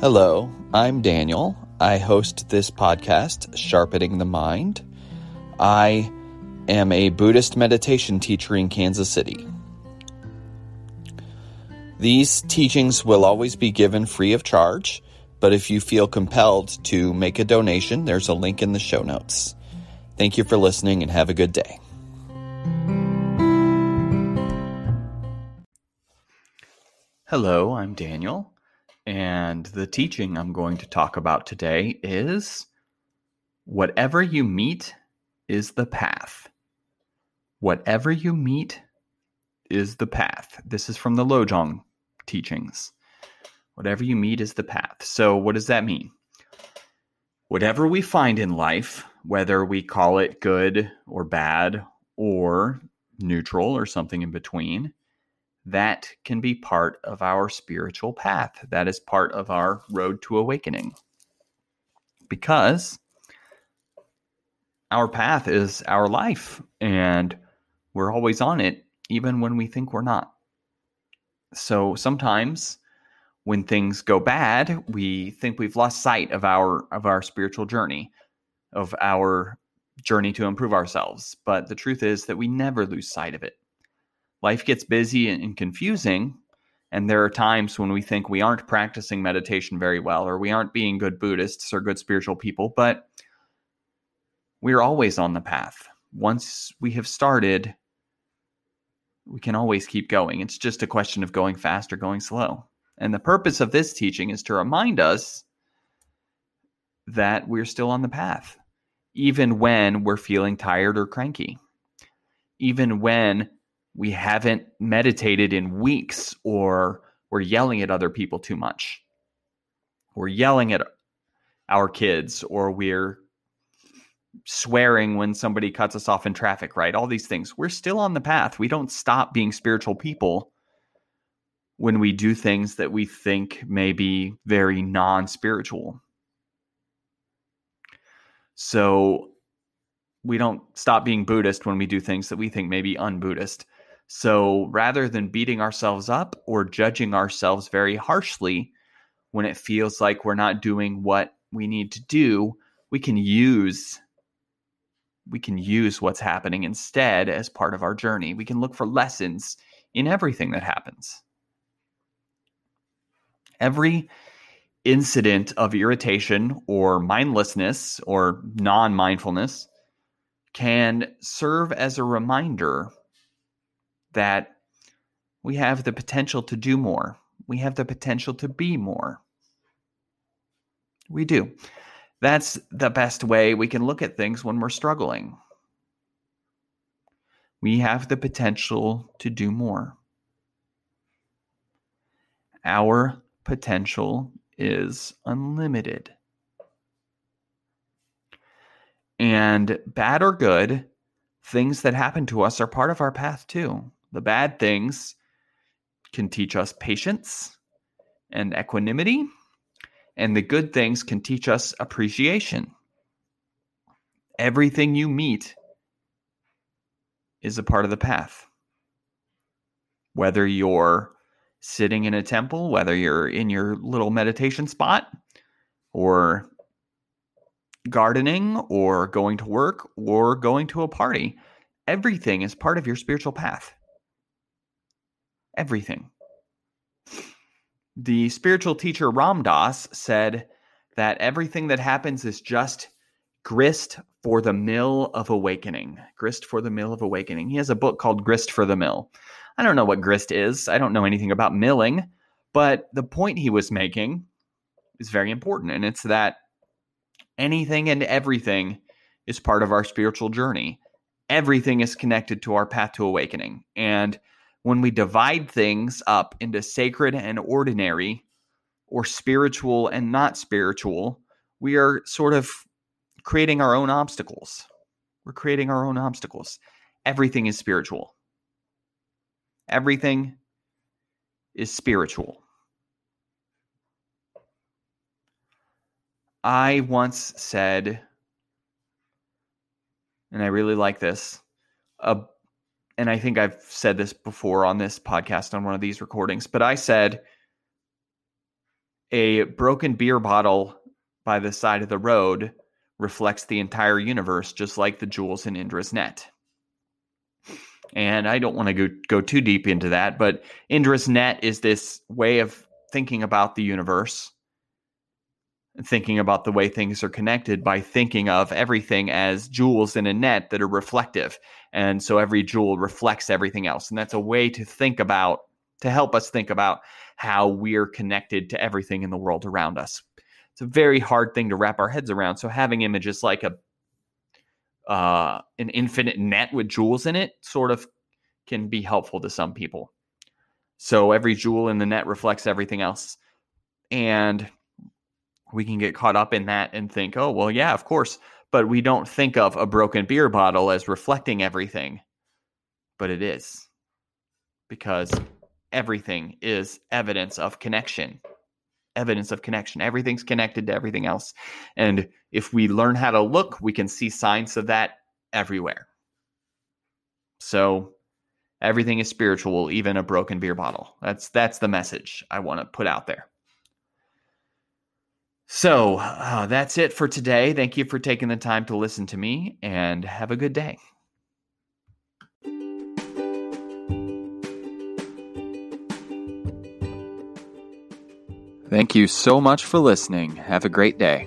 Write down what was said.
Hello, I'm Daniel. I host this podcast, Sharpening the Mind. I am a Buddhist meditation teacher in Kansas City. These teachings will always be given free of charge, but if you feel compelled to make a donation, there's a link in the show notes. Thank you for listening and have a good day. Hello, I'm Daniel, and the teaching I'm going to talk about today is Whatever you meet is the path. Whatever you meet is the path. This is from the Lojong teachings. Whatever you meet is the path. So, what does that mean? Whatever we find in life, whether we call it good or bad or neutral or something in between, that can be part of our spiritual path. That is part of our road to awakening. Because our path is our life and we're always on it, even when we think we're not. So sometimes when things go bad, we think we've lost sight of our of our spiritual journey, of our journey to improve ourselves. But the truth is that we never lose sight of it life gets busy and confusing. And there are times when we think we aren't practicing meditation very well, or we aren't being good Buddhists or good spiritual people, but we're always on the path. Once we have started, we can always keep going. It's just a question of going fast or going slow. And the purpose of this teaching is to remind us that we're still on the path, even when we're feeling tired or cranky, even when we haven't meditated in weeks or we're yelling at other people too much. We're yelling at our kids or we're swearing when somebody cuts us off in traffic, right? All these things. We're still on the path. We don't stop being spiritual people when we do things that we think may be very non spiritual. So we don't stop being Buddhist when we do things that we think may be un Buddhist. So rather than beating ourselves up or judging ourselves very harshly when it feels like we're not doing what we need to do, we can use we can use what's happening instead as part of our journey. We can look for lessons in everything that happens. Every incident of irritation or mindlessness or non mindfulness can serve as a reminder that we have the potential to do more. We have the potential to be more. We do. That's the best way we can look at things when we're struggling. We have the potential to do more. Our potential is unlimited. And bad or good, things that happen to us are part of our path too. The bad things can teach us patience and equanimity, and the good things can teach us appreciation. Everything you meet is a part of the path. Whether you're sitting in a temple, whether you're in your little meditation spot, or gardening, or going to work, or going to a party, everything is part of your spiritual path everything. The spiritual teacher Ram Dass said that everything that happens is just grist for the mill of awakening. Grist for the mill of awakening. He has a book called Grist for the Mill. I don't know what grist is. I don't know anything about milling, but the point he was making is very important. And it's that anything and everything is part of our spiritual journey. Everything is connected to our path to awakening. And when we divide things up into sacred and ordinary or spiritual and not spiritual, we are sort of creating our own obstacles. We're creating our own obstacles. Everything is spiritual. Everything is spiritual. I once said, and I really like this, a and I think I've said this before on this podcast on one of these recordings, but I said a broken beer bottle by the side of the road reflects the entire universe, just like the jewels in Indra's net. And I don't want to go, go too deep into that, but Indra's net is this way of thinking about the universe, thinking about the way things are connected by thinking of everything as jewels in a net that are reflective. And so every jewel reflects everything else. And that's a way to think about, to help us think about how we're connected to everything in the world around us. It's a very hard thing to wrap our heads around. So having images like a uh, an infinite net with jewels in it sort of can be helpful to some people. So every jewel in the net reflects everything else. And we can get caught up in that and think, oh, well, yeah, of course. But we don't think of a broken beer bottle as reflecting everything. But it is. Because everything is evidence of connection evidence of connection. Everything's connected to everything else. And if we learn how to look, we can see signs of that everywhere. So everything is spiritual, even a broken beer bottle. That's that's the message I want to put out there. So uh, that's it for today. Thank you for taking the time to listen to me and have a good day. Thank you so much for listening. Have a great day.